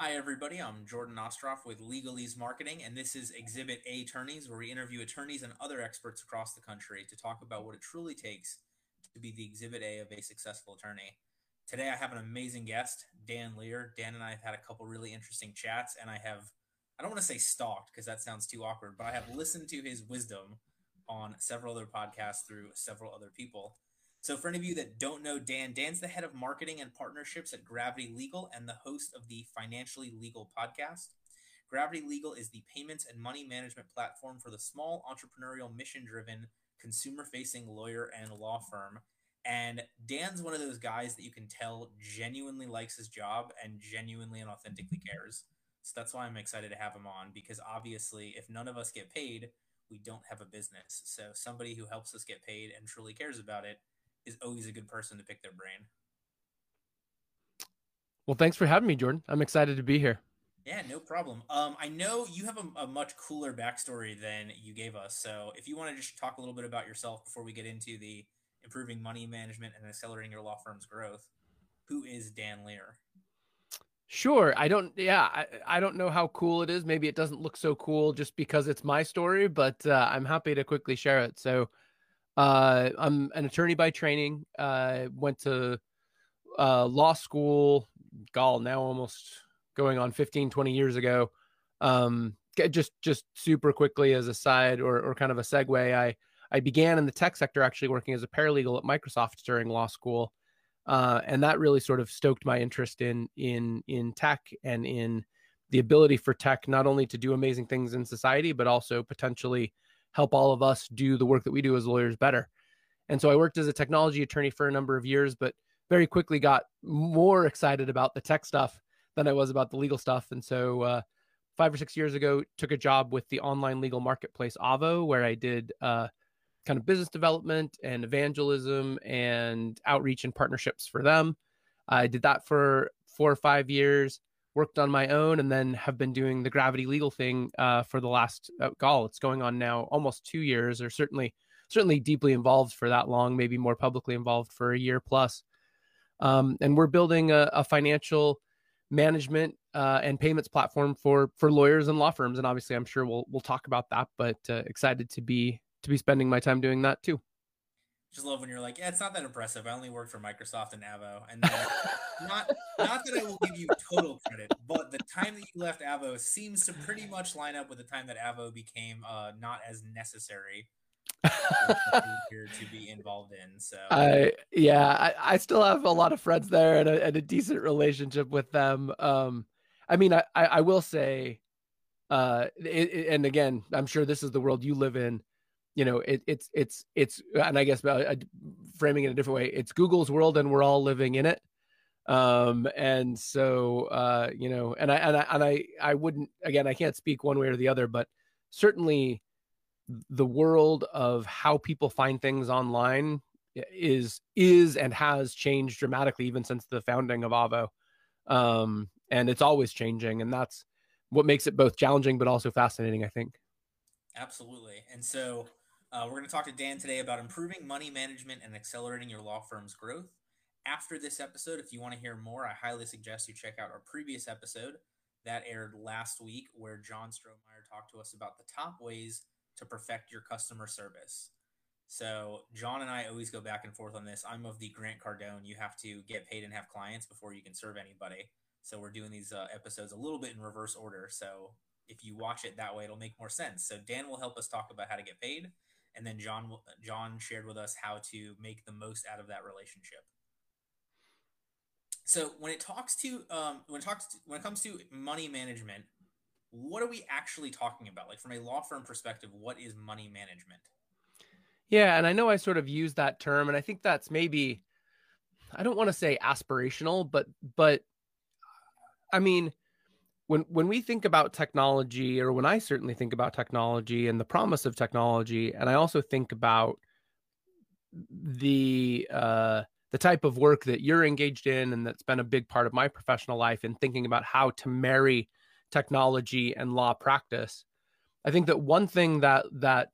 Hi, everybody. I'm Jordan Ostroff with Legalese Marketing, and this is Exhibit A Attorneys, where we interview attorneys and other experts across the country to talk about what it truly takes to be the Exhibit A of a successful attorney. Today, I have an amazing guest, Dan Lear. Dan and I have had a couple really interesting chats, and I have, I don't want to say stalked because that sounds too awkward, but I have listened to his wisdom on several other podcasts through several other people. So, for any of you that don't know Dan, Dan's the head of marketing and partnerships at Gravity Legal and the host of the Financially Legal podcast. Gravity Legal is the payments and money management platform for the small, entrepreneurial, mission driven, consumer facing lawyer and law firm. And Dan's one of those guys that you can tell genuinely likes his job and genuinely and authentically cares. So that's why I'm excited to have him on because obviously, if none of us get paid, we don't have a business. So somebody who helps us get paid and truly cares about it is always a good person to pick their brain. Well, thanks for having me, Jordan. I'm excited to be here. Yeah, no problem. Um, I know you have a, a, much cooler backstory than you gave us. So if you want to just talk a little bit about yourself before we get into the improving money management and accelerating your law firm's growth, who is Dan Lear? Sure. I don't, yeah, I, I don't know how cool it is. Maybe it doesn't look so cool just because it's my story, but uh, I'm happy to quickly share it. So, uh, I'm an attorney by training. Uh, went to uh, law school, gall, now almost going on 15, 20 years ago. Um, just just super quickly as a side or, or kind of a segue, I, I began in the tech sector actually working as a paralegal at Microsoft during law school. Uh, and that really sort of stoked my interest in in in tech and in the ability for tech not only to do amazing things in society, but also potentially help all of us do the work that we do as lawyers better. And so I worked as a technology attorney for a number of years, but very quickly got more excited about the tech stuff than I was about the legal stuff. And so uh, five or six years ago, took a job with the online legal marketplace Avvo, where I did uh, kind of business development and evangelism and outreach and partnerships for them. I did that for four or five years worked on my own and then have been doing the gravity legal thing uh, for the last uh, gall it's going on now almost two years or certainly certainly deeply involved for that long maybe more publicly involved for a year plus. Um, and we're building a, a financial management uh, and payments platform for for lawyers and law firms. And obviously i'm sure we'll we'll talk about that but uh, excited to be to be spending my time doing that too just love when you're like, yeah, it's not that impressive. I only worked for Microsoft and Avvo, and then, not not that I will give you total credit, but the time that you left Avvo seems to pretty much line up with the time that Avvo became uh, not as necessary here to be involved in. So, I yeah, I, I still have a lot of friends there and a, and a decent relationship with them. Um, I mean, I I, I will say, uh, it, it, and again, I'm sure this is the world you live in you know it, it's it's it's and i guess uh, framing it a different way it's google's world and we're all living in it. Um and so uh you know and i and i and i i wouldn't again i can't speak one way or the other but certainly the world of how people find things online is is and has changed dramatically even since the founding of Avvo. Um and it's always changing and that's what makes it both challenging but also fascinating i think. Absolutely. And so uh, we're going to talk to Dan today about improving money management and accelerating your law firm's growth. After this episode, if you want to hear more, I highly suggest you check out our previous episode that aired last week, where John Strohmeyer talked to us about the top ways to perfect your customer service. So, John and I always go back and forth on this. I'm of the Grant Cardone, you have to get paid and have clients before you can serve anybody. So, we're doing these uh, episodes a little bit in reverse order. So, if you watch it that way, it'll make more sense. So, Dan will help us talk about how to get paid and then John John shared with us how to make the most out of that relationship. So when it talks to um, when it talks to, when it comes to money management, what are we actually talking about? Like from a law firm perspective, what is money management? Yeah, and I know I sort of use that term, and I think that's maybe I don't want to say aspirational, but but I mean when when we think about technology or when i certainly think about technology and the promise of technology and i also think about the uh, the type of work that you're engaged in and that's been a big part of my professional life in thinking about how to marry technology and law practice. I think that one thing that that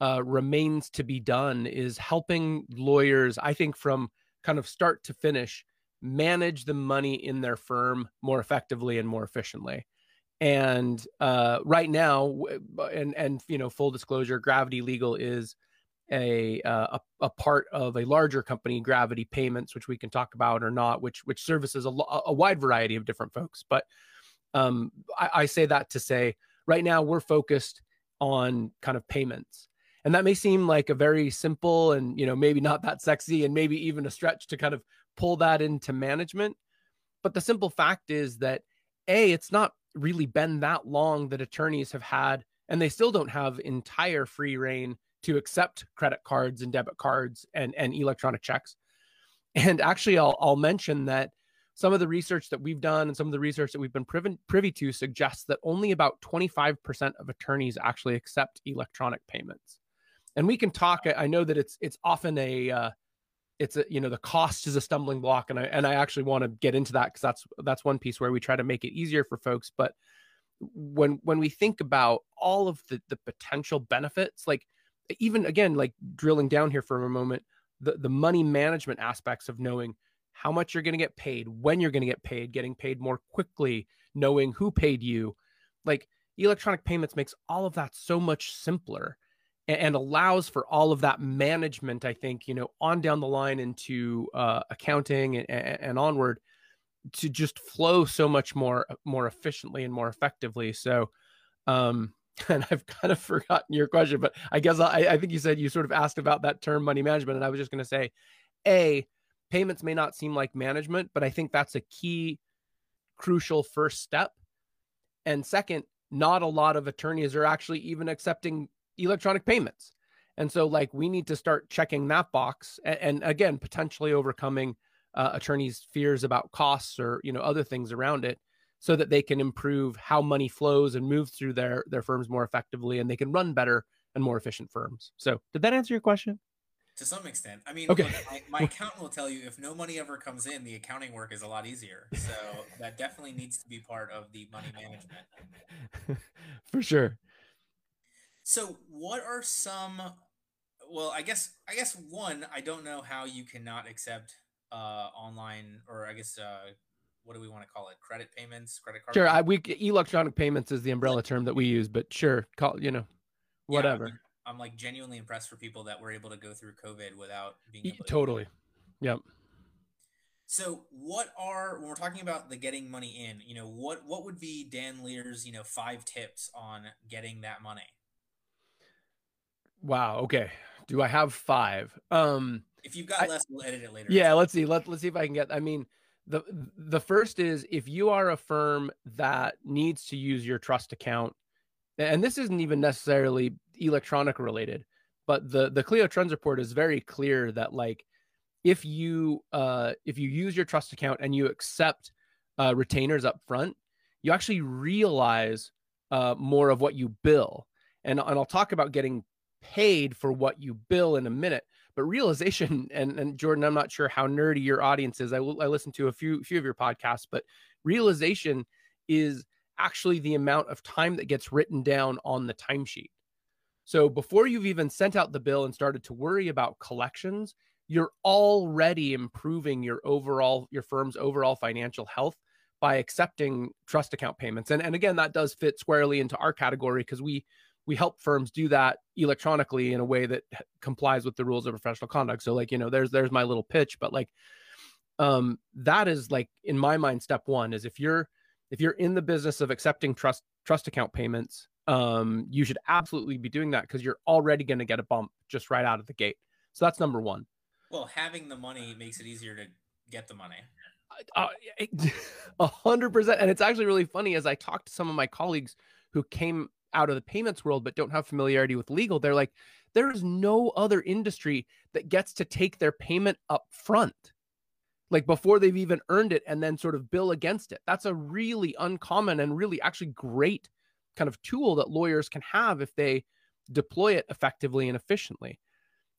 uh, remains to be done is helping lawyers i think from kind of start to finish manage the money in their firm more effectively and more efficiently. And uh, right now, and and you know, full disclosure, Gravity Legal is a, uh, a, a part of a larger company, Gravity Payments, which we can talk about or not, which which services a, a wide variety of different folks. But um, I, I say that to say, right now we're focused on kind of payments, and that may seem like a very simple and you know maybe not that sexy, and maybe even a stretch to kind of pull that into management. But the simple fact is that a it's not really been that long that attorneys have had, and they still don't have entire free reign to accept credit cards and debit cards and, and electronic checks. And actually, I'll, I'll mention that some of the research that we've done and some of the research that we've been privy, privy to suggests that only about 25% of attorneys actually accept electronic payments. And we can talk. I know that it's it's often a uh, it's a you know the cost is a stumbling block, and I and I actually want to get into that because that's that's one piece where we try to make it easier for folks. But when when we think about all of the the potential benefits, like even again, like drilling down here for a moment, the, the money management aspects of knowing how much you're going to get paid, when you're going to get paid, getting paid more quickly, knowing who paid you. Like electronic payments makes all of that so much simpler and, and allows for all of that management, I think, you know, on down the line into uh, accounting and, and onward to just flow so much more more efficiently and more effectively. So um and I've kind of forgotten your question, but I guess I, I think you said you sort of asked about that term money management. And I was just going to say, A, payments may not seem like management, but I think that's a key, crucial first step. And second, not a lot of attorneys are actually even accepting electronic payments. And so, like, we need to start checking that box and, and again, potentially overcoming uh, attorneys' fears about costs or, you know, other things around it so that they can improve how money flows and moves through their their firms more effectively and they can run better and more efficient firms. So, did that answer your question? To some extent. I mean, okay. Look, my, my accountant will tell you if no money ever comes in, the accounting work is a lot easier. So, that definitely needs to be part of the money management. For sure. So, what are some well, I guess I guess one, I don't know how you cannot accept uh online or I guess uh what do we want to call it? Credit payments, credit card. Sure, I, we electronic payments is the umbrella term that we use, but sure, call you know, whatever. Yeah, I'm like genuinely impressed for people that were able to go through COVID without being able to totally. Yep. So, what are when we're talking about the getting money in? You know, what what would be Dan Lear's you know five tips on getting that money? Wow. Okay. Do I have five? Um, if you've got I, less, we'll edit it later. Yeah. Let's see. Let Let's see if I can get. I mean, the the first is if you are a firm that needs to use your trust account and this isn't even necessarily electronic related but the the clio trends report is very clear that like if you uh if you use your trust account and you accept uh retainers up front you actually realize uh more of what you bill and, and i'll talk about getting paid for what you bill in a minute but realization, and, and Jordan, I'm not sure how nerdy your audience is. I, I listened to a few few of your podcasts, but realization is actually the amount of time that gets written down on the timesheet. So before you've even sent out the bill and started to worry about collections, you're already improving your overall your firm's overall financial health by accepting trust account payments. And and again, that does fit squarely into our category because we we help firms do that electronically in a way that complies with the rules of professional conduct. So like, you know, there's there's my little pitch, but like um that is like in my mind step 1 is if you're if you're in the business of accepting trust trust account payments, um you should absolutely be doing that because you're already going to get a bump just right out of the gate. So that's number 1. Well, having the money makes it easier to get the money. Uh, a hundred percent. And it's actually really funny as I talked to some of my colleagues who came out of the payments world but don't have familiarity with legal, they're like, there is no other industry that gets to take their payment up front, like before they've even earned it and then sort of bill against it. That's a really uncommon and really actually great kind of tool that lawyers can have if they deploy it effectively and efficiently.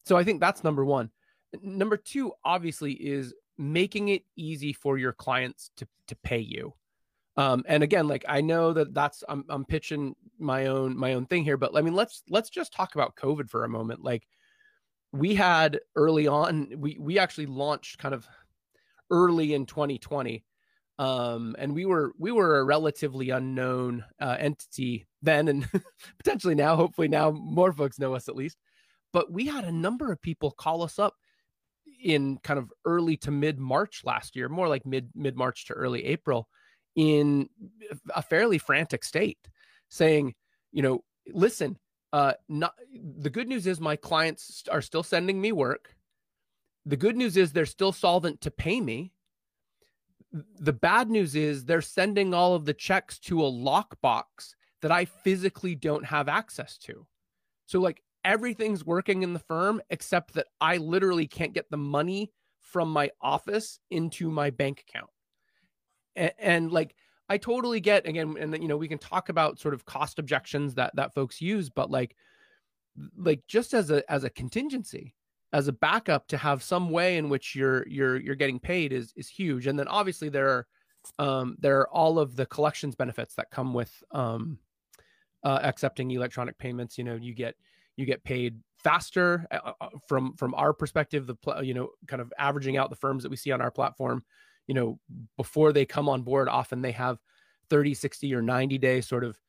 So I think that's number one. Number two, obviously, is making it easy for your clients to, to pay you. Um, and again, like I know that that's I'm I'm pitching my own my own thing here, but I mean let's let's just talk about COVID for a moment. Like we had early on, we we actually launched kind of early in 2020 um, and we were we were a relatively unknown uh, entity then and potentially now hopefully now more folks know us at least but we had a number of people call us up in kind of early to mid march last year more like mid mid march to early april in a fairly frantic state saying you know listen uh not the good news is my clients are still sending me work the good news is they're still solvent to pay me the bad news is they're sending all of the checks to a lockbox that I physically don't have access to. So, like, everything's working in the firm except that I literally can't get the money from my office into my bank account. And, and like, I totally get again, and you know, we can talk about sort of cost objections that that folks use, but like, like just as a as a contingency, as a backup to have some way in which you're you're you're getting paid is is huge. And then obviously there are um, there are all of the collections benefits that come with um, uh, accepting electronic payments. You know you get you get paid faster uh, uh from from our perspective the pl- you know kind of averaging out the firms that we see on our platform you know before they come on board often they have 30 60 or 90 day sort of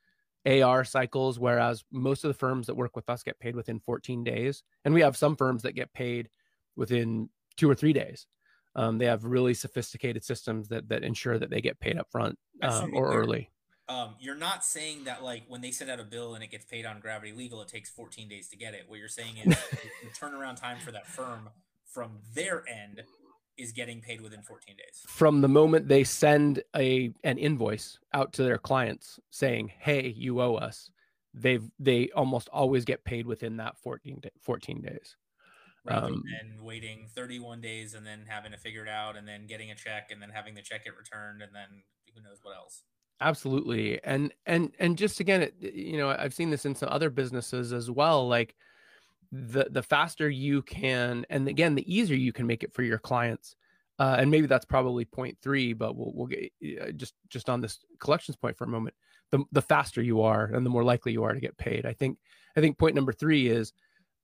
AR cycles, whereas most of the firms that work with us get paid within 14 days. And we have some firms that get paid within two or three days. Um, they have really sophisticated systems that that ensure that they get paid up front um, or early. Um, you're not saying that like when they send out a bill and it gets paid on Gravity Legal, it takes 14 days to get it. What you're saying is the turnaround time for that firm from their end is getting paid within 14 days. From the moment they send a an invoice out to their clients saying hey you owe us they've they almost always get paid within that 14 14 days. Rather um, than waiting 31 days and then having to figure it out and then getting a check and then having the check get returned and then who knows what else. Absolutely. And and and just again it, you know i've seen this in some other businesses as well like the the faster you can and again the easier you can make it for your clients uh, and maybe that's probably point three but we'll, we'll get uh, just just on this collections point for a moment the, the faster you are and the more likely you are to get paid. I think i think point number three is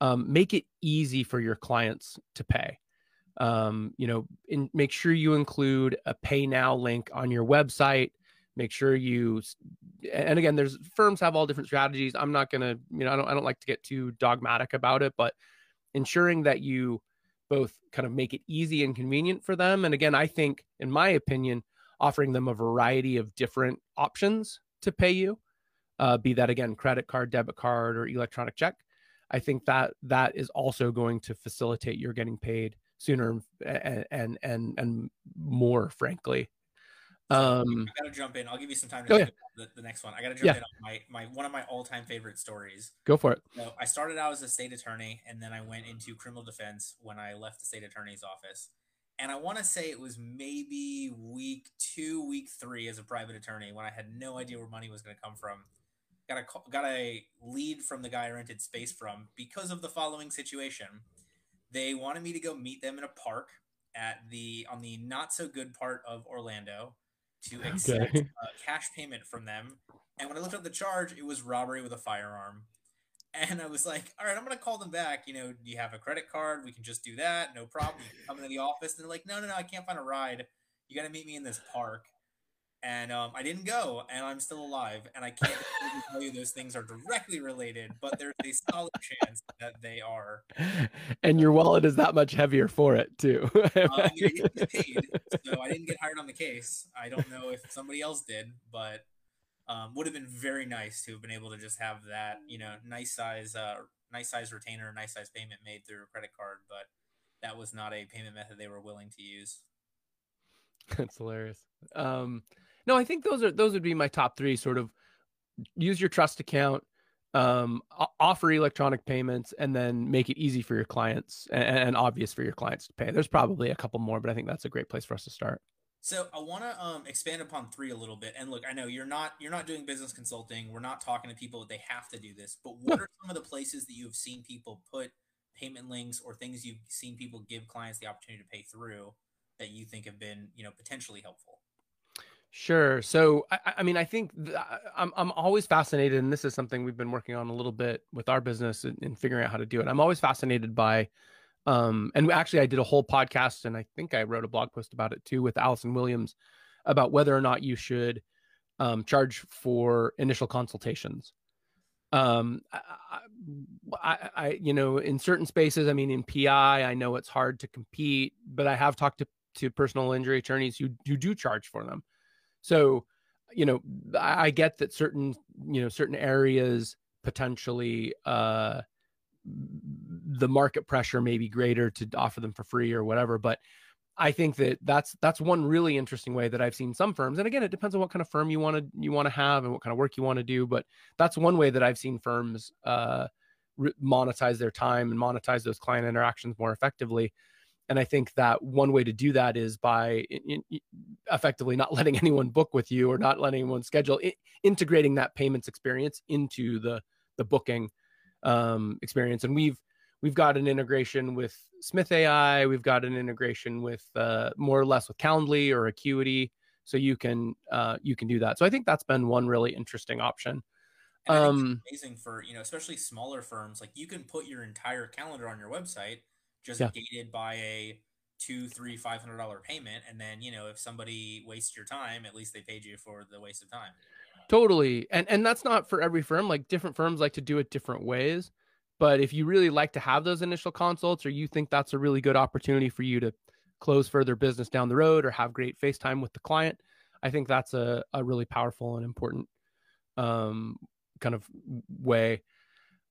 um, make it easy for your clients to pay. Um, you know in, make sure you include a pay now link on your website make sure you and again there's firms have all different strategies. I'm not going to you know I don't, I don't like to get too dogmatic about it but ensuring that you both kind of make it easy and convenient for them and again i think in my opinion offering them a variety of different options to pay you uh, be that again credit card debit card or electronic check i think that that is also going to facilitate your getting paid sooner and and and, and more frankly um, I gotta jump in. I'll give you some time to oh, yeah. the, the, next one. I gotta jump yeah. in on my, my one of my all time favorite stories. Go for it. So I started out as a state attorney, and then I went into criminal defense when I left the state attorney's office. And I want to say it was maybe week two, week three as a private attorney when I had no idea where money was going to come from. Got a got a lead from the guy I rented space from because of the following situation. They wanted me to go meet them in a park at the on the not so good part of Orlando to accept okay. a cash payment from them. And when I looked up the charge, it was robbery with a firearm. And I was like, all right, I'm going to call them back. You know, do you have a credit card? We can just do that. No problem. You can come into the office. And they're like, no, no, no, I can't find a ride. You got to meet me in this park and um, I didn't go, and I'm still alive, and I can't tell you those things are directly related, but there's a solid chance that they are. And your wallet is that much heavier for it too. um, I, mean, I didn't get paid, so I didn't get hired on the case. I don't know if somebody else did, but um, would have been very nice to have been able to just have that, you know, nice size, uh, nice size retainer, nice size payment made through a credit card, but that was not a payment method they were willing to use. That's hilarious. Um, no, I think those are those would be my top three. Sort of use your trust account, um, offer electronic payments, and then make it easy for your clients and, and, obvious for your clients to pay. There's probably a couple more, but I think that's a great place for us to start. So I want to um, expand upon three a little bit. And look, I know you're not you're not doing business consulting. We're not talking to people they have to do this. But what are some of the places that you have seen people put payment links or things you've seen people give clients the opportunity to pay through that you think have been you know potentially helpful? Sure. So, I, I mean, I think th- I'm I'm always fascinated, and this is something we've been working on a little bit with our business and, figuring out how to do it. I'm always fascinated by Um, and actually, I did a whole podcast, and I think I wrote a blog post about it too with Allison Williams about whether or not you should um, charge for initial consultations. Um, I, I, I, you know, in certain spaces, I mean, in PI, I know it's hard to compete, but I have talked to to personal injury attorneys who, who do charge for them. So, you know, I, get that certain, you know, certain areas potentially uh the market pressure may be greater to offer them for free or whatever but i think that that's that's one really interesting way that i've seen some firms and again it depends on what kind of firm you want to you want to have and what kind of work you want to do but that's one way that i've seen firms uh monetize their time and monetize those client interactions more effectively and i think that one way to do that is by in, in, effectively not letting anyone book with you or not letting anyone schedule integrating that payments experience into the the booking um, experience. And we've we've got an integration with Smith AI. We've got an integration with uh, more or less with Calendly or Acuity, so you can uh, you can do that. So I think that's been one really interesting option. Um, amazing for you know, especially smaller firms. Like you can put your entire calendar on your website, just yeah. gated by a two, three, five hundred dollar payment, and then you know if somebody wastes your time, at least they paid you for the waste of time. Totally. And and that's not for every firm. Like different firms like to do it different ways. But if you really like to have those initial consults or you think that's a really good opportunity for you to close further business down the road or have great FaceTime with the client, I think that's a, a really powerful and important um, kind of way.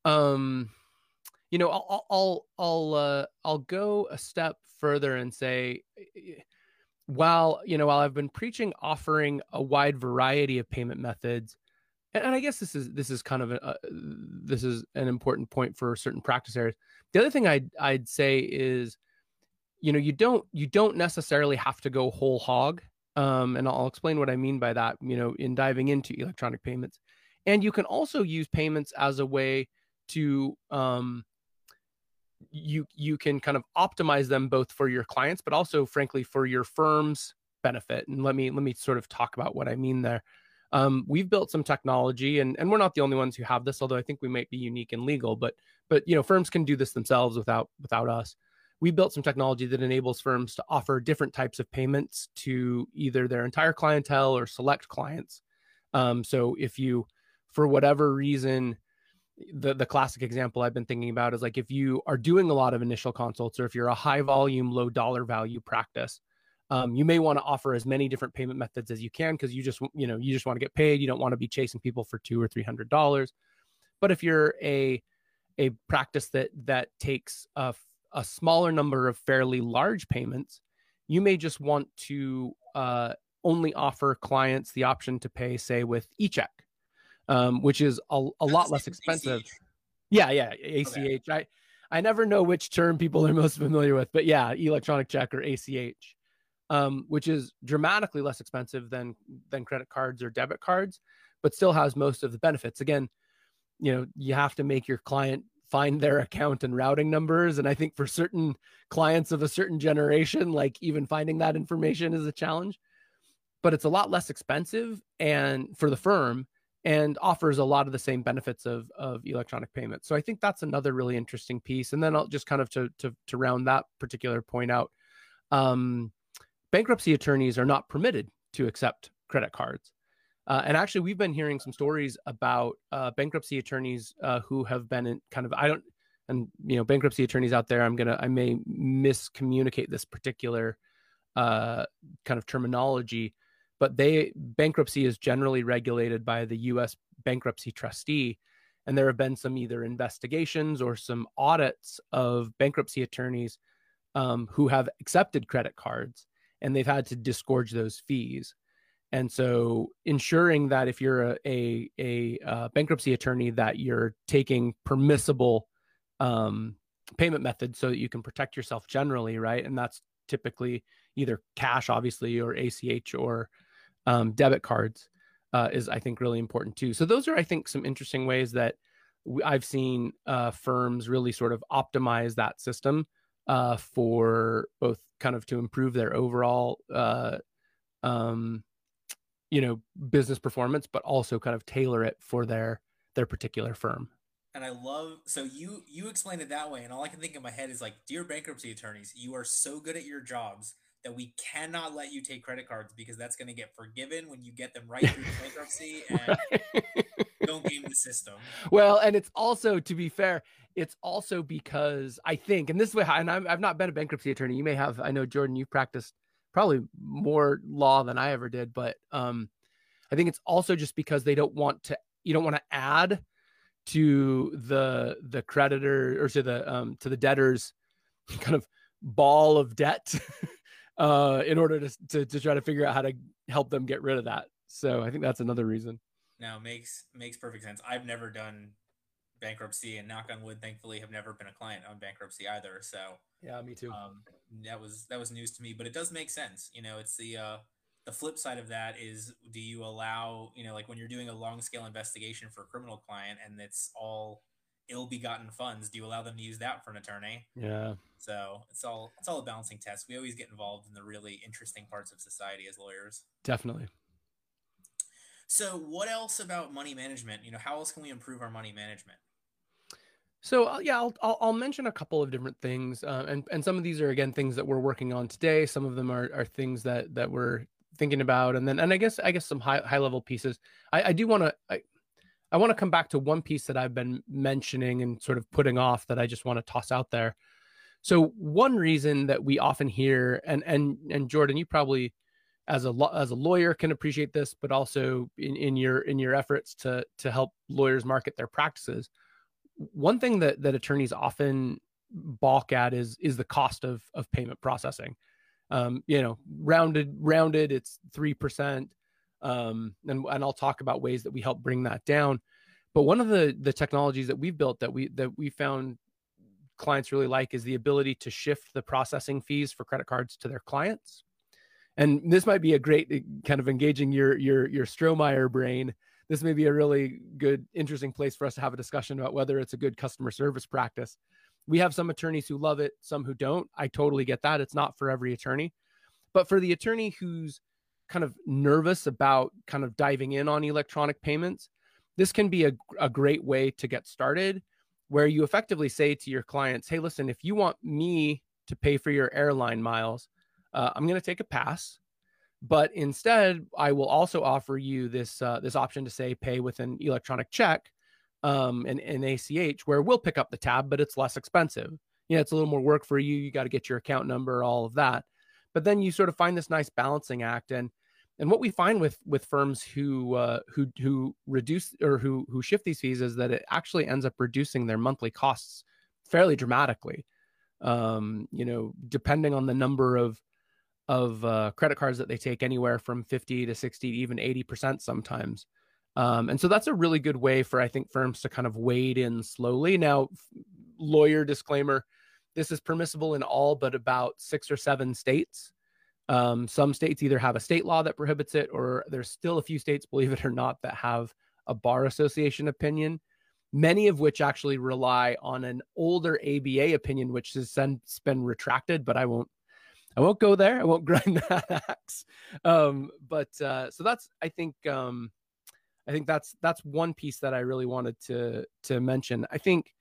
Um, you know, I'll I'll I'll uh, I'll go a step further and say while you know while I've been preaching offering a wide variety of payment methods, and, and I guess this is this is kind of a, uh, this is an important point for certain practice areas. The other thing I'd I'd say is, you know, you don't you don't necessarily have to go whole hog, um, and I'll explain what I mean by that. You know, in diving into electronic payments, and you can also use payments as a way to um, you you can kind of optimize them both for your clients but also frankly for your firm's benefit. And let me let me sort of talk about what i mean there. Um, we've built some technology and, and we're not the only ones who have this although i think we might be unique and legal but but you know firms can do this themselves without without us. We built some technology that enables firms to offer different types of payments to either their entire clientele or select clients. Um, so if you for whatever reason the the classic example I've been thinking about is like if you are doing a lot of initial consults or if you're a high volume, low dollar value practice, um, you may want to offer as many different payment methods as you can because you just you know you just want to get paid. You don't want to be chasing people for two or three hundred dollars. But if you're a a practice that that takes a, a smaller number of fairly large payments, you may just want to uh, only offer clients the option to pay, say, with e-check um, which is a, a lot less expensive. ACH. Yeah, yeah, ACH. Okay. I I never know which term people are most familiar with, but yeah, electronic check or ACH, um, which is dramatically less expensive than than credit cards or debit cards, but still has most of the benefits. Again, you know, you have to make your client find their account and routing numbers, and I think for certain clients of a certain generation, like even finding that information is a challenge. But it's a lot less expensive, and for the firm, and offers a lot of the same benefits of of electronic payments. So I think that's another really interesting piece. And then I'll just kind of to to, to round that particular point out, um, bankruptcy attorneys are not permitted to accept credit cards. Uh, and actually, we've been hearing some stories about uh, bankruptcy attorneys uh, who have been in kind of I don't and you know bankruptcy attorneys out there. I'm gonna I may miscommunicate this particular uh, kind of terminology but they bankruptcy is generally regulated by the U.S. bankruptcy trustee, and there have been some either investigations or some audits of bankruptcy attorneys um, who have accepted credit cards, and they've had to disgorge those fees. And so, ensuring that if you're a, a, a, a bankruptcy attorney, that you're taking permissible um, payment methods so that you can protect yourself generally, right? And that's typically either cash, obviously, or ACH or um, debit cards uh, is I think really important too. So those are I think some interesting ways that I've seen uh, firms really sort of optimize that system uh, for both kind of to improve their overall uh, um, you know business performance, but also kind of tailor it for their their particular firm. and I love so you you explain it that way, and all I can think in my head is like, dear bankruptcy attorneys, you are so good at your jobs that we cannot let you take credit cards because that's going to get forgiven when you get them right through bankruptcy and don't game the system. Well, and it's also to be fair, it's also because I think, and this way, and I've, I've not been a bankruptcy attorney. You may have. I know Jordan, you've practiced probably more law than I ever did, but um, I think it's also just because they don't want to. You don't want to add to the the creditor or to the um to the debtors kind of ball of debt uh in order to, to to try to figure out how to help them get rid of that. So i think that's another reason. Now makes makes perfect sense. I've never done bankruptcy and knock on wood thankfully have never been a client on bankruptcy either. So yeah me too. um that was that was news to me but it does make sense. You know it's the uh the flip side of that is do you allow you know like when you're doing a long scale investigation for a criminal client and it's all ill-begotten funds do you allow them to use that for an attorney? Yeah. So it's all it's all a balancing test. We always get involved in the really interesting parts of society as lawyers. Definitely. So what else about money management? You know how else can we improve our money management? So uh, yeah, I'll, I'll, I'll mention a couple of different things, uh, and and some of these are again things that we're working on today. Some of them are are things that that we're thinking about and then and i guess i guess some high high level pieces. I, I do want to I, want to come back to one piece that i've been mentioning and sort of putting off that i just want to toss out there so one reason that we often hear and and and jordan you probably as a as a lawyer can appreciate this but also in, in your in your efforts to to help lawyers market their practices one thing that that attorneys often balk at is is the cost of of payment processing um, you know, rounded, rounded, it's 3%. Um, and, and I'll talk about ways that we help bring that down. But one of the, the technologies that we've built that we, that we found clients really like is the ability to shift the processing fees for credit cards to their clients. And this might be a great eh, kind of engaging your, your, your Strohmeyer brain. This may be a really good, interesting place for us to have a discussion about whether it's a good customer service practice we have some attorneys who love it, some who don't. I totally get that. It's not for every attorney. But for the attorney who's kind of nervous about kind of diving in on electronic payments, this can be a, a great way to get started where you effectively say to your clients, hey, listen, if you want me to pay for your airline miles, uh, I'm going to take a pass. But instead, I will also offer you this uh, this option to say pay with an electronic check um, and, and ACH where we'll pick up the tab, but it's less expensive. You know, it's a little more work for you. You got to get your account number, all of that. But then you sort of find this nice balancing act. And and what we find with with firms who uh, who who reduce or who who shift these fees is that it actually ends up reducing their monthly costs fairly dramatically. Um, you know, depending on the number of of uh, credit cards that they take, anywhere from fifty to sixty, even eighty percent sometimes. Um, and so that's a really good way for, I think, firms to kind of wade in slowly. Now, lawyer disclaimer this is permissible in all but about six or seven states. Um, some states either have a state law that prohibits it, or there's still a few states, believe it or not, that have a bar association opinion, many of which actually rely on an older ABA opinion, which has since been retracted, but I won't. I won't go there. I won't grind that axe. Um, but uh, so that's, I think, um, I think that's that's one piece that I really wanted to to mention. I think.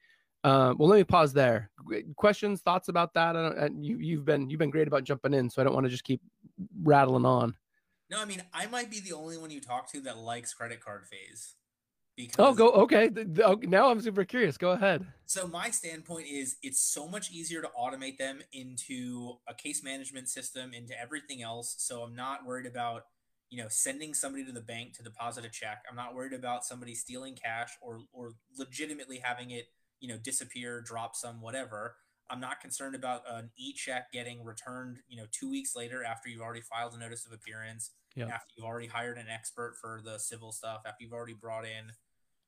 Uh, well, let me pause there. Questions, thoughts about that? I you you've been you've been great about jumping in, so I don't want to just keep rattling on. No, I mean I might be the only one you talk to that likes credit card fees. Because oh, go okay. Now I'm super curious. Go ahead. So my standpoint is it's so much easier to automate them into a case management system, into everything else. So I'm not worried about you know, sending somebody to the bank to deposit a check. I'm not worried about somebody stealing cash or or legitimately having it, you know, disappear, drop some, whatever. I'm not concerned about an e-check getting returned, you know, two weeks later after you've already filed a notice of appearance, yeah. after you've already hired an expert for the civil stuff, after you've already brought in,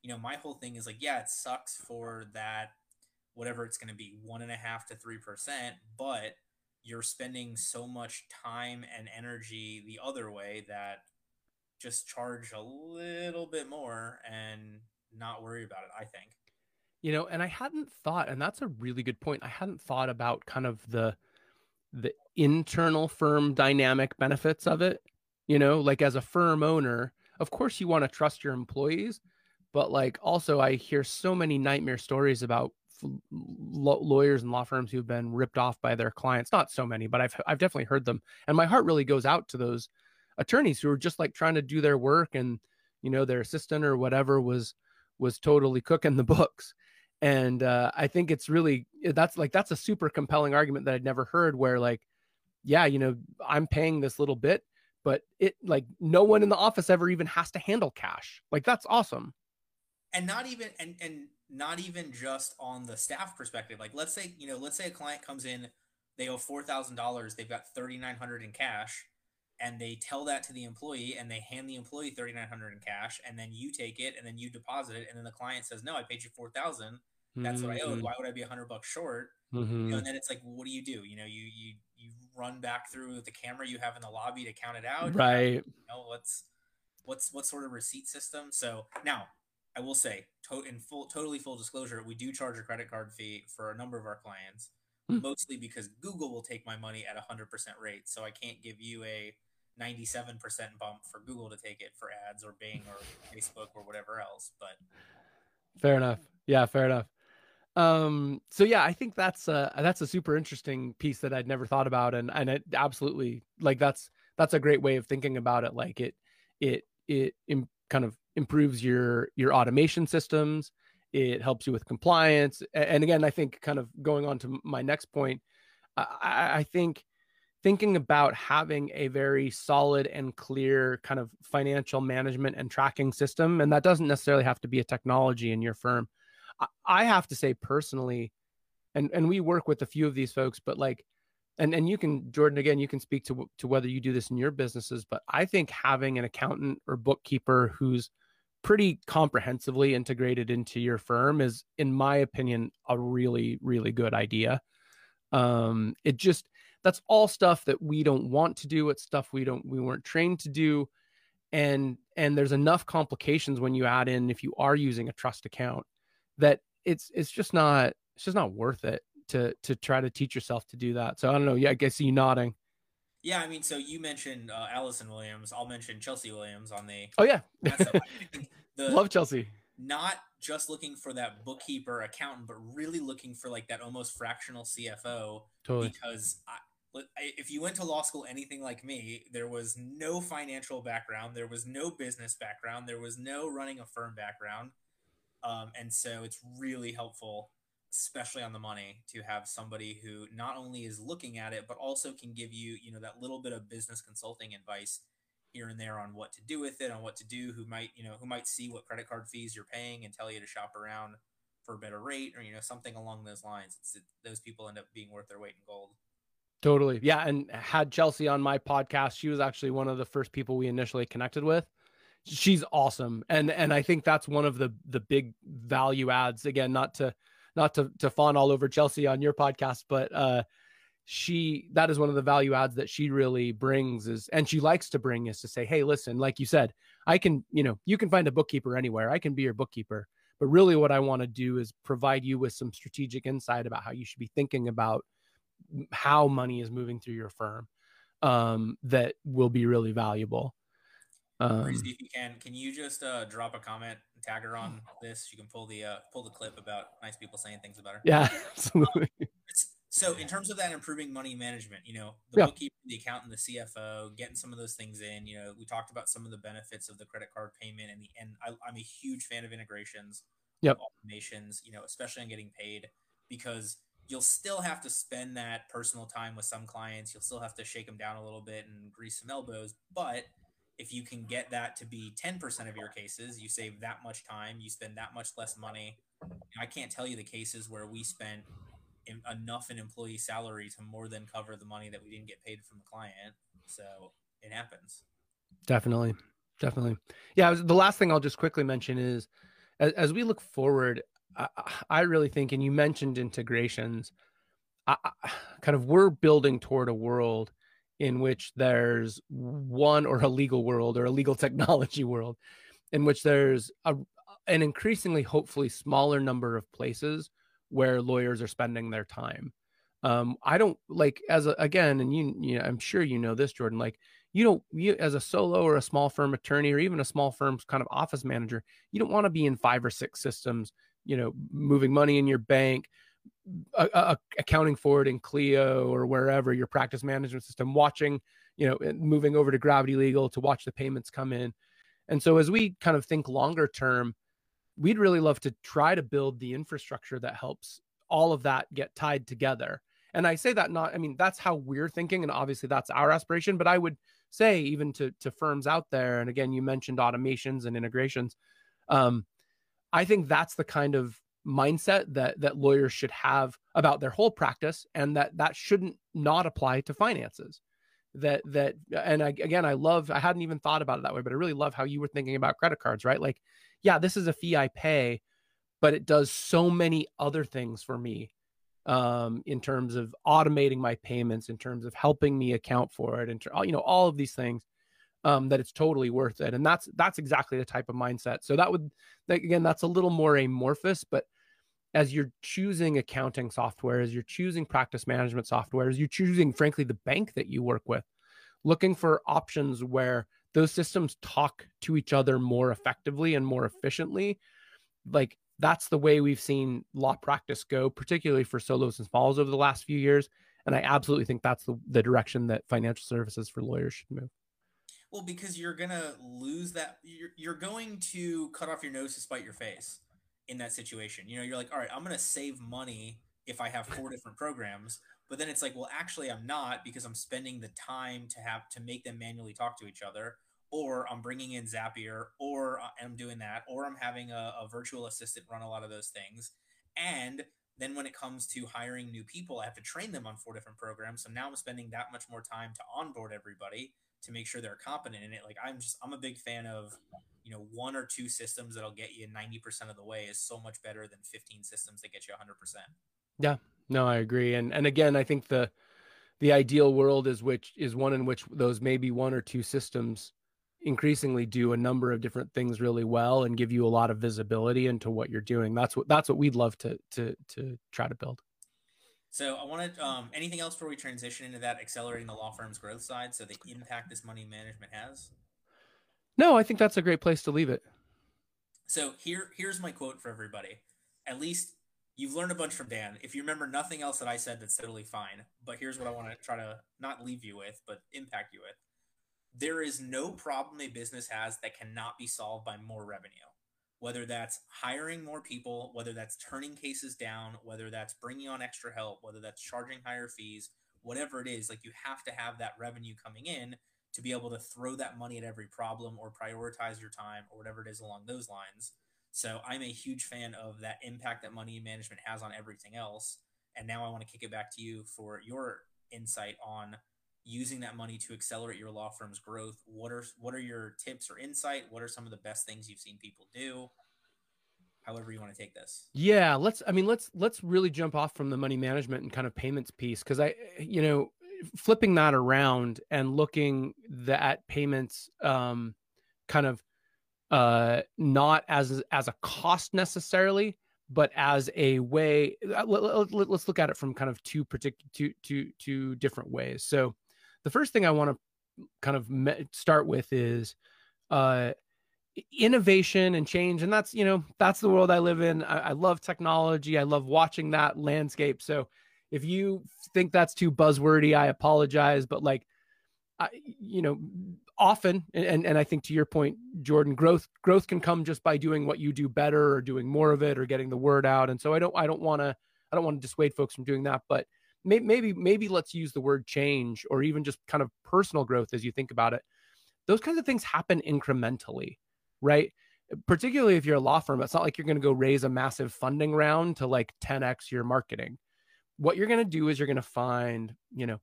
you know, my whole thing is like, yeah, it sucks for that, whatever it's going to be, one and a half to three percent, but you're spending so much time and energy the other way that just charge a little bit more and not worry about it, I think. You know, and I hadn't thought and that's a really good point. I hadn't thought about kind of the the internal firm dynamic benefits of it. You know, like as a firm owner, of course you want to trust your employees, but like also I hear so many nightmare stories about lawyers and law firms who've been ripped off by their clients. Not so many, but I've I've definitely heard them, and my heart really goes out to those attorneys who are just like trying to do their work, and you know their assistant or whatever was was totally cooking the books. And uh, I think it's really that's like that's a super compelling argument that I'd never heard. Where like, yeah, you know, I'm paying this little bit, but it like no one in the office ever even has to handle cash. Like that's awesome. And not even and and not even just on the staff perspective. Like let's say, you know, let's say a client comes in, they owe four thousand dollars, they've got thirty nine hundred in cash, and they tell that to the employee and they hand the employee thirty nine hundred in cash, and then you take it and then you deposit it, and then the client says, No, I paid you four thousand. That's mm-hmm. what I owed. Mm-hmm. Why would I be a hundred bucks short? Mm-hmm. You know, mm-hmm. and then it's like, what do you do? You know, you you you run back through the camera you have in the lobby to count it out. Right. You know, what's what's what sort of receipt system? So now I will say, to- in full, totally full disclosure, we do charge a credit card fee for a number of our clients, mm. mostly because Google will take my money at a hundred percent rate. So I can't give you a 97% bump for Google to take it for ads or Bing or Facebook or whatever else. But fair enough. Yeah, fair enough. Um, so yeah, I think that's a, that's a super interesting piece that I'd never thought about. And, and it absolutely like, that's, that's a great way of thinking about it. Like it, it, it Im- kind of improves your your automation systems it helps you with compliance and again i think kind of going on to my next point i, I think thinking about having a very solid and clear kind of financial management and tracking system and that doesn't necessarily have to be a technology in your firm i, have to say personally and and we work with a few of these folks but like and and you can jordan again you can speak to to whether you do this in your businesses but i think having an accountant or bookkeeper who's pretty comprehensively integrated into your firm is in my opinion a really really good idea. Um it just that's all stuff that we don't want to do. It's stuff we don't we weren't trained to do. And and there's enough complications when you add in if you are using a trust account that it's it's just not it's just not worth it to to try to teach yourself to do that so i don't know yeah i guess you nodding yeah, I mean, so you mentioned uh, Allison Williams. I'll mention Chelsea Williams on the. Oh yeah, the, love Chelsea. Not just looking for that bookkeeper accountant, but really looking for like that almost fractional CFO. Totally. Because I, if you went to law school anything like me, there was no financial background, there was no business background, there was no running a firm background, um, and so it's really helpful especially on the money to have somebody who not only is looking at it but also can give you you know that little bit of business consulting advice here and there on what to do with it on what to do who might you know who might see what credit card fees you're paying and tell you to shop around for a better rate or you know something along those lines. It's, it, those people end up being worth their weight in gold. Totally. Yeah and had chelsea on my podcast. She was actually one of the first people we initially connected with she's awesome and and i think that's one of the the big value adds again not to not to to fawn all over Chelsea on your podcast, but uh, she that is one of the value adds that she really brings is and she likes to bring is to say, hey, listen, like you said, I can, you know, you can find a bookkeeper anywhere. I can be your bookkeeper. But really what I want to do is provide you with some strategic insight about how you should be thinking about how money is moving through your firm um, that will be really valuable. Um, if you can, can you just uh, drop a comment, tag her on this? You can pull the uh, pull the clip about nice people saying things about her. Yeah, absolutely. Um, so, in terms of that improving money management, you know, the yeah. bookkeeper, the accountant, the CFO, getting some of those things in. You know, we talked about some of the benefits of the credit card payment, and the and I, am a huge fan of integrations, yep. automations. You know, especially on getting paid because you'll still have to spend that personal time with some clients. You'll still have to shake them down a little bit and grease some elbows, but if you can get that to be 10% of your cases, you save that much time, you spend that much less money. I can't tell you the cases where we spent in, enough in employee salary to more than cover the money that we didn't get paid from the client. So it happens. Definitely. Definitely. Yeah. The last thing I'll just quickly mention is as, as we look forward, I, I, really think, and you mentioned integrations, I, kind of we're building toward a world in which there's one or a legal world or a legal technology world in which there's a, an increasingly hopefully smaller number of places where lawyers are spending their time. Um, i don't like as a, again and you, you know i'm sure you know this jordan like you don't you as a solo or a small firm attorney or even a small firm's kind of office manager you don't want to be in five or six systems you know moving money in your bank accounting for it in clio or wherever your practice management system watching you know moving over to gravity legal to watch the payments come in. And so as we kind of think longer term we'd really love to try to build the infrastructure that helps all of that get tied together. And i say that not i mean that's how we're thinking and obviously that's our aspiration but i would say even to to firms out there and again you mentioned automations and integrations um, i think that's the kind of mindset that that lawyers should have about their whole practice and that that shouldn't not apply to finances that that and I, again i love i hadn't even thought about it that way but i really love how you were thinking about credit cards right like yeah this is a fee i pay but it does so many other things for me um, in terms of automating my payments, in terms of helping me account for it, and you know all of these things. Um, that it's totally worth it, and that's that's exactly the type of mindset. So that would again, that's a little more amorphous, but as you're choosing accounting software, as you're choosing practice management software, as you're choosing, frankly, the bank that you work with, looking for options where those systems talk to each other more effectively and more efficiently, like that's the way we've seen law practice go, particularly for solos and smalls over the last few years. And I absolutely think that's the, the direction that financial services for lawyers should move. Well, because you're gonna lose that. You're, you're going to cut off your nose to spite your face in that situation. You know, you're like, all right, I'm gonna save money if I have four different programs, but then it's like, well, actually, I'm not because I'm spending the time to have to make them manually talk to each other, or I'm bringing in Zapier, or I'm doing that, or I'm having a, a virtual assistant run a lot of those things. And then when it comes to hiring new people, I have to train them on four different programs. So now I'm spending that much more time to onboard everybody to make sure they're competent in it. Like I'm just I'm a big fan of, you know, one or two systems that'll get you 90% of the way is so much better than 15 systems that get you 100%. Yeah. No, I agree. And and again, I think the the ideal world is which is one in which those maybe one or two systems increasingly do a number of different things really well and give you a lot of visibility into what you're doing. That's what that's what we'd love to to to try to build. So I wanted um, anything else before we transition into that accelerating the law firm's growth side. So the impact this money management has. No, I think that's a great place to leave it. So here here's my quote for everybody. At least you've learned a bunch from Dan. If you remember nothing else that I said, that's totally fine. But here's what I want to try to not leave you with, but impact you with there is no problem a business has that cannot be solved by more revenue. Whether that's hiring more people, whether that's turning cases down, whether that's bringing on extra help, whether that's charging higher fees, whatever it is, like you have to have that revenue coming in to be able to throw that money at every problem or prioritize your time or whatever it is along those lines. So I'm a huge fan of that impact that money management has on everything else. And now I want to kick it back to you for your insight on using that money to accelerate your law firm's growth what are what are your tips or insight? What are some of the best things you've seen people do? However you want to take this. Yeah let's i mean let's let's really jump off from the money management and kind of payments piece because i you know flipping that around and looking at payments um kind of uh not as as a cost necessarily but as a way uh, let, us let, look at it from kind of two particular two two two different ways. So the first thing I want to kind of me- start with is uh, innovation and change. And that's, you know, that's the world I live in. I, I love technology. I love watching that landscape. So if you think that's too buzzwordy, I apologize. But like, I, you know, often, and, and I think to your point, Jordan, growth, growth can come just by doing what you do better or doing more of it or getting the word out. And so I don't, I don't want to, I don't want to dissuade folks from doing that, but maybe maybe let's use the word change or even just kind of personal growth as you think about it. Those kinds of things happen incrementally right? Particularly if you're a law firm it's not like you're going to go raise a massive funding round to like 10x your marketing. What you're going to do is you're going to find you know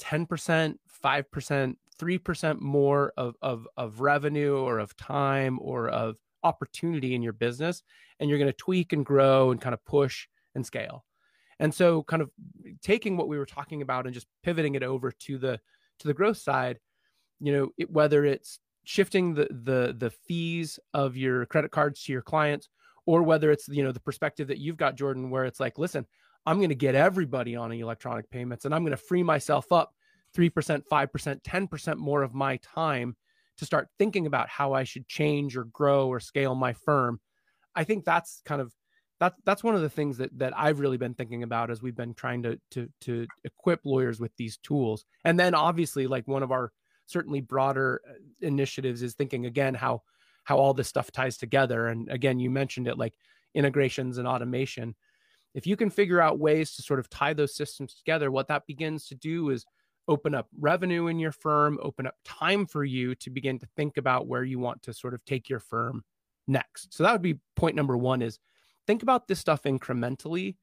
10% 5% 3% more of, of, of revenue or of time or of opportunity in your business and you're going to tweak and grow and kind of push and scale and so kind of taking what we were talking about and just pivoting it over to the to the growth side, you know, it, whether it's shifting the the the fees of your credit cards to your clients or whether it's you know the perspective that you've got Jordan where it's like, listen, I'm going to get everybody on electronic payments and I'm going to free myself up 3%, 5%, 10% more of my time to start thinking about how I should change or grow or scale my firm. I think that's kind of that's that's one of the things that that I've really been thinking about as we've been trying to to to equip lawyers with these tools. And then obviously like one of our certainly broader uh, initiatives is thinking again how how all this stuff ties together and again you mentioned it like integrations and automation. If you can figure out ways to sort of tie those systems together, what that begins to do is open up revenue in your firm, open up time for you to begin to think about where you want to sort of take your firm next. So that would be point number 1 is think about this stuff incrementally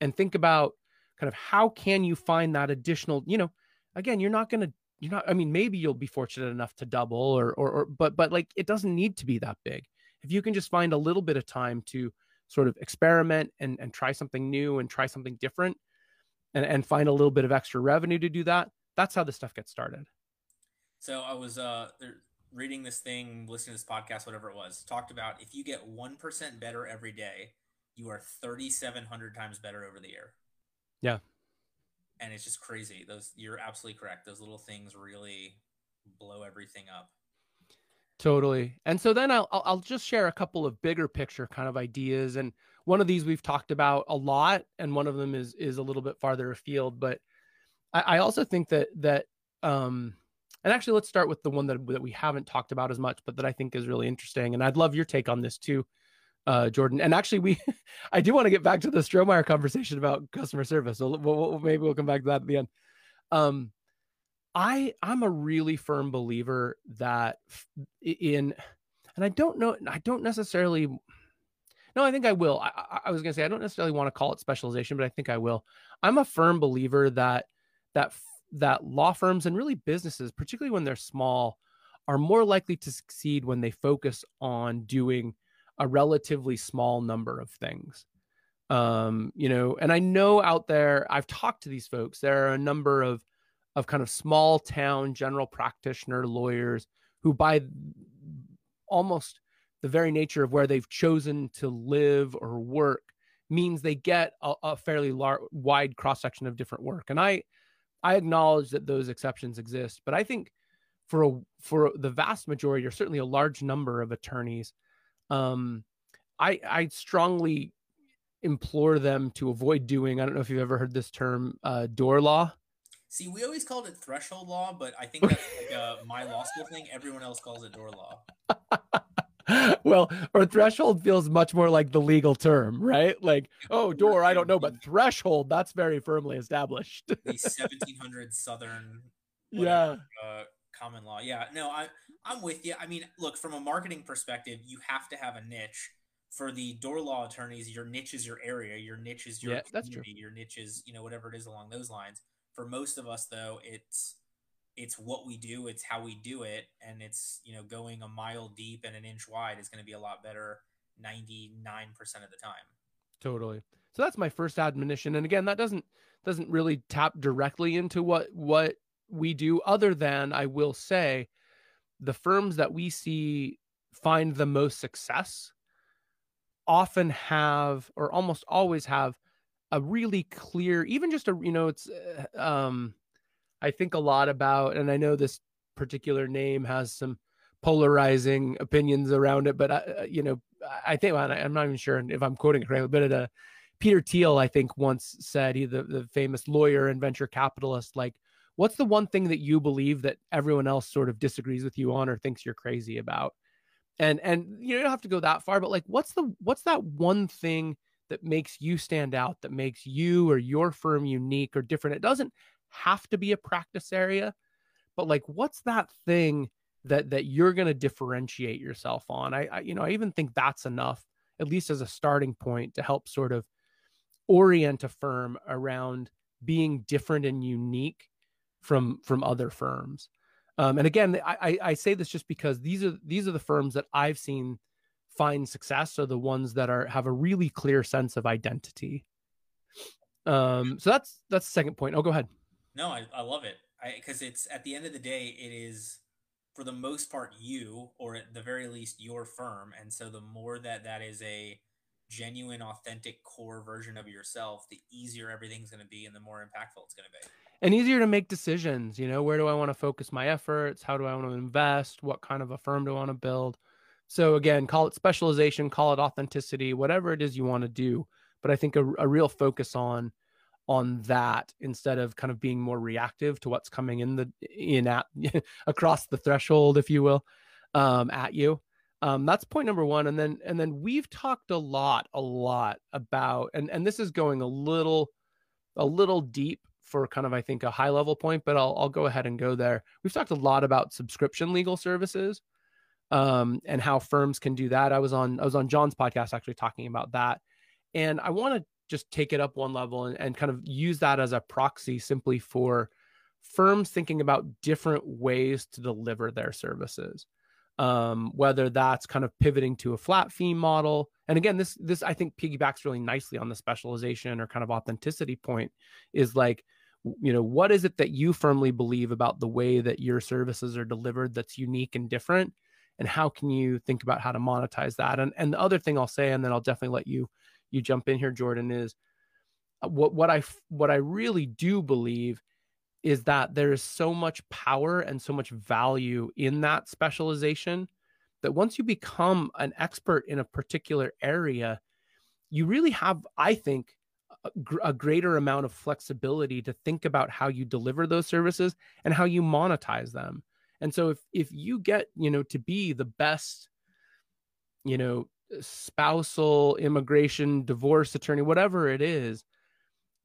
and think about kind of how can you find that additional, you know, again, you're not going to you're not I mean maybe you'll be fortunate enough to double or or, or but but like it doesn't need to be that big. If you can just find a little bit of time to sort of experiment and and try something new and try something different and and find a little bit of extra revenue to do that, that's how the stuff gets started. So I was uh reading this thing, listening to this podcast, whatever it was, talked about if you get 1% better every day, you are 3,700 times better over the year. Yeah. And it's just crazy. Those, you're absolutely correct. Those little things really blow everything up. Totally. And so then I'll, I'll just share a couple of bigger picture kind of ideas. And one of these we've talked about a lot, and one of them is, is a little bit farther afield, but I, I also think that, that, um, and actually, let's start with the one that, that we haven't talked about as much, but that I think is really interesting. And I'd love your take on this too, uh, Jordan. And actually, we, I do want to get back to the Strohmeyer conversation about customer service. So we'll, we'll, maybe we'll come back to that at the end. Um, I, I'm a really firm believer that in, and I don't know, I don't necessarily, no, I think I will. I, I was going to say, I don't necessarily want to call it specialization, but I think I will. I'm a firm believer that, that that law firms and really businesses, particularly when they're small, are more likely to succeed when they focus on doing a relatively small number of things. Um, you know, and I know out there, I've talked to these folks. There are a number of of kind of small town general practitioner lawyers who, by almost the very nature of where they've chosen to live or work, means they get a, a fairly large, wide cross section of different work. And I, I acknowledge that those exceptions exist, but I think for a, for the vast majority, or certainly a large number of attorneys, um, I I strongly implore them to avoid doing. I don't know if you've ever heard this term, uh, door law. See, we always called it threshold law, but I think that's like a my law school thing. Everyone else calls it door law. well, or threshold feels much more like the legal term, right? Like, oh, door, I don't know, but threshold, that's very firmly established. the 1700 Southern, whatever, yeah, uh, common law. Yeah, no, I, I'm with you. I mean, look, from a marketing perspective, you have to have a niche. For the door law attorneys, your niche is your area, your niche is your yeah, that's true. your niche is you know whatever it is along those lines. For most of us, though, it's it's what we do, it's how we do it, and it's you know going a mile deep and an inch wide is going to be a lot better 99% of the time. Totally. So that's my first admonition and again that doesn't doesn't really tap directly into what what we do other than I will say the firms that we see find the most success often have or almost always have a really clear even just a you know it's uh, um I think a lot about, and I know this particular name has some polarizing opinions around it, but I, uh, you know, I think I'm not even sure if I'm quoting it correctly, but uh, Peter Thiel, I think, once said, he the, the famous lawyer and venture capitalist, like, what's the one thing that you believe that everyone else sort of disagrees with you on or thinks you're crazy about? And and you don't have to go that far, but like, what's the what's that one thing that makes you stand out, that makes you or your firm unique or different? It doesn't have to be a practice area, but like what's that thing that that you're going to differentiate yourself on? I, I you know, I even think that's enough at least as a starting point to help sort of orient a firm around being different and unique from from other firms. Um, and again, I, I say this just because these are these are the firms that I've seen find success are the ones that are have a really clear sense of identity. Um, so that's that's the second point. Oh, go ahead. No, I, I love it I because it's at the end of the day, it is for the most part you, or at the very least your firm, and so the more that that is a genuine, authentic core version of yourself, the easier everything's going to be, and the more impactful it's going to be. And easier to make decisions. You know, where do I want to focus my efforts? How do I want to invest? What kind of a firm do I want to build? So again, call it specialization, call it authenticity, whatever it is you want to do. But I think a, a real focus on on that instead of kind of being more reactive to what's coming in the in at across the threshold, if you will, um, at you. Um, that's point number one. And then and then we've talked a lot, a lot about and and this is going a little a little deep for kind of I think a high level point, but I'll I'll go ahead and go there. We've talked a lot about subscription legal services um, and how firms can do that. I was on I was on John's podcast actually talking about that, and I want to just take it up one level and, and kind of use that as a proxy simply for firms thinking about different ways to deliver their services. Um, whether that's kind of pivoting to a flat fee model, and again, this this I think piggybacks really nicely on the specialization or kind of authenticity point. Is like you know what is it that you firmly believe about the way that your services are delivered that's unique and different? And how can you think about how to monetize that? And and the other thing i'll say and then i'll definitely let you you jump in here jordan is uh, what what i what i really do believe is that there is so much power and so much value in that specialization that once you become an expert in a particular area you really have i think a, greater amount of flexibility to think about how you deliver those services and how you monetize them. And so if if you get, you know, to be the best, you know, spousal, immigration, divorce attorney, whatever it is,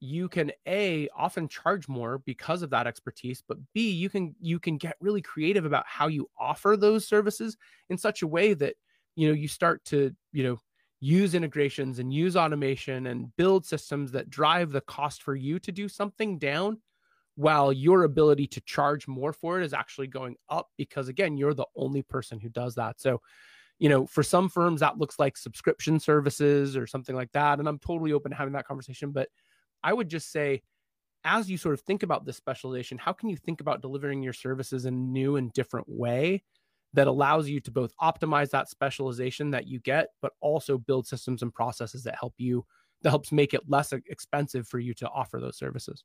you can a often charge more because of that expertise but b you can you can get really creative about how you offer those services in such a way that you know you start to you know use integrations and use automation and build systems that drive the cost for you to do something down while your ability to charge more for it is actually going up because again you're the only person who does that. So you know for some firms that looks like subscription services or something like that and i'm totally open to having that conversation but i would just say as you sort of think about this specialization how can you think about delivering your services in a new and different way that allows you to both optimize that specialization that you get but also build systems and processes that help you that helps make it less expensive for you to offer those services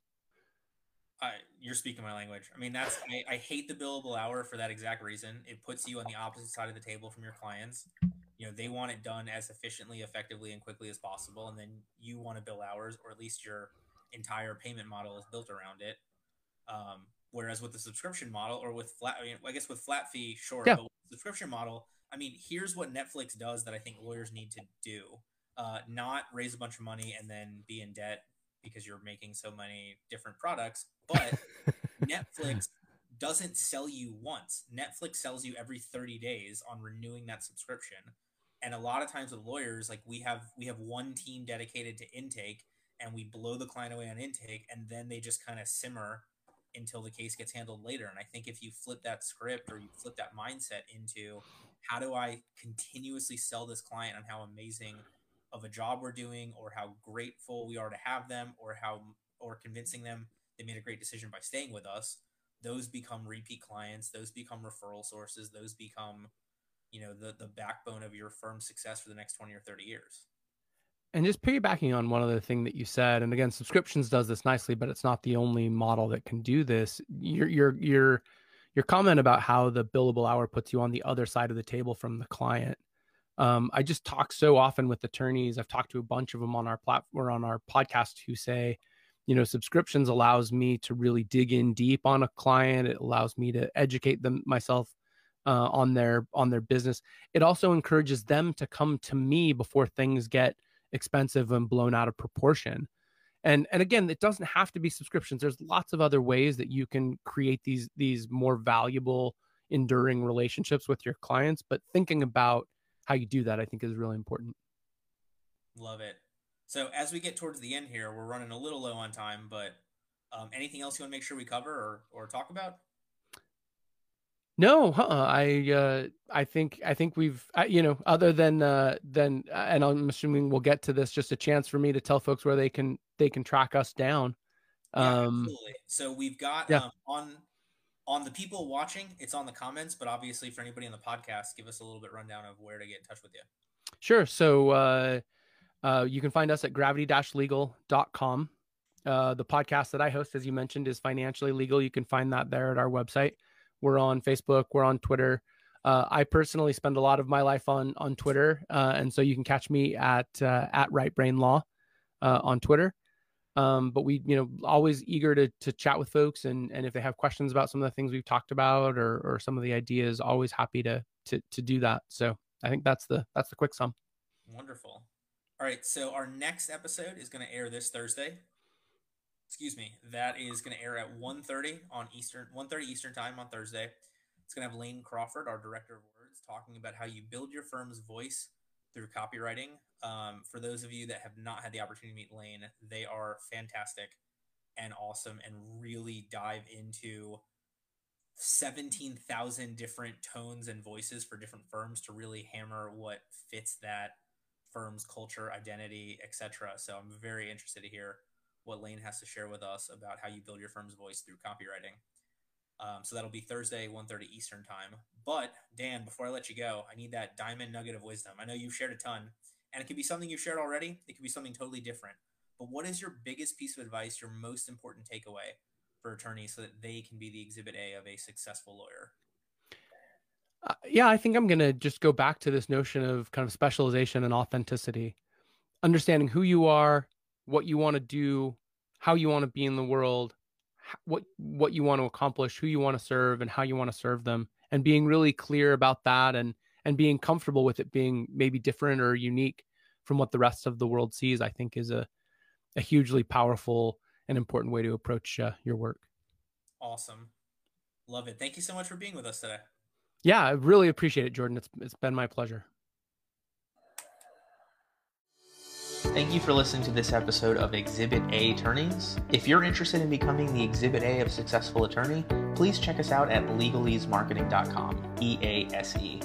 you're speaking my language. I mean, that's I, I, hate the billable hour for that exact reason. It puts you on the opposite side of the table from your clients. You know, they want it done as efficiently, effectively, and quickly as possible, and then you want to bill hours, or at least your entire payment model is built around it. Um, whereas with the subscription model, or with flat, I, mean, I guess with flat fee, sure, yeah. but subscription model, I mean, here's what Netflix does that I think lawyers need to do: uh, not raise a bunch of money and then be in debt because you're making so many different products. But Netflix doesn't sell you once. Netflix sells you every 30 days on renewing that subscription. And a lot of times with lawyers, like we have we have one team dedicated to intake and we blow the client away on intake and then they just kind of simmer until the case gets handled later. And I think if you flip that script or you flip that mindset into how do I continuously sell this client on how amazing of a job we're doing or how grateful we are to have them or how or convincing them they made a great decision by staying with us those become repeat clients those become referral sources those become you know the the backbone of your firm's success for the next 20 or 30 years and just piggybacking on one other thing that you said and again subscriptions does this nicely but it's not the only model that can do this your your your your comment about how the billable hour puts you on the other side of the table from the client um, I just talk so often with attorneys. I've talked to a bunch of them on our platform, on our podcast, who say, you know, subscriptions allows me to really dig in deep on a client. It allows me to educate them myself uh, on their on their business. It also encourages them to come to me before things get expensive and blown out of proportion. And and again, it doesn't have to be subscriptions. There's lots of other ways that you can create these these more valuable, enduring relationships with your clients. But thinking about how you do that, I think, is really important. Love it. So as we get towards the end here, we're running a little low on time, but um, anything else you want to make sure we cover or, or talk about? No, uh-uh. I uh, I think I think we've uh, you know other than uh, than uh, and I'm assuming we'll get to this. Just a chance for me to tell folks where they can they can track us down. Yeah, um, absolutely. So we've got yeah. um, on on the people watching, it's on the comments, but obviously for anybody on the podcast, give us a little bit rundown of where to get in touch with you. Sure. So uh, uh, you can find us at gravity-legal.com. Uh, the podcast that I host, as you mentioned, is Financially Legal. You can find that there at our website. We're on Facebook, we're on Twitter. Uh, I personally spend a lot of my life on on Twitter, uh, and so you can catch me at uh, at Right Brain Law uh, on Twitter. Um, but we, you know, always eager to to chat with folks, and and if they have questions about some of the things we've talked about or or some of the ideas, always happy to to to do that. So I think that's the that's the quick sum. Wonderful. All right, so our next episode is going to air this Thursday. Excuse me. That is going to air at 1.30 on Eastern 1.30 Eastern time on Thursday. It's going to have Lane Crawford, our director of words, talking about how you build your firm's voice through copywriting. Um, for those of you that have not had the opportunity to meet Lane, they are fantastic and awesome and really dive into 17,000 different tones and voices for different firms to really hammer what fits that firm's culture, identity, etc. So I'm very interested to hear what Lane has to share with us about how you build your firm's voice through copywriting. Um, so that'll be Thursday, 1.30 Eastern time. But Dan, before I let you go, I need that diamond nugget of wisdom. I know you've shared a ton, and it could be something you've shared already. It could be something totally different. But what is your biggest piece of advice, your most important takeaway for attorneys so that they can be the exhibit A of a successful lawyer? Uh, yeah, I think I'm going to just go back to this notion of kind of specialization and authenticity. Understanding who you are, what you want to do, how you want to be in the world, what what you want to accomplish, who you want to serve, and how you want to serve them, and being really clear about that, and and being comfortable with it being maybe different or unique from what the rest of the world sees, I think is a a hugely powerful and important way to approach uh, your work. Awesome, love it. Thank you so much for being with us today. Yeah, I really appreciate it, Jordan. It's it's been my pleasure. Thank you for listening to this episode of Exhibit A Attorneys. If you're interested in becoming the Exhibit A of successful attorney, please check us out at legaleasemarketing.com. E A S E.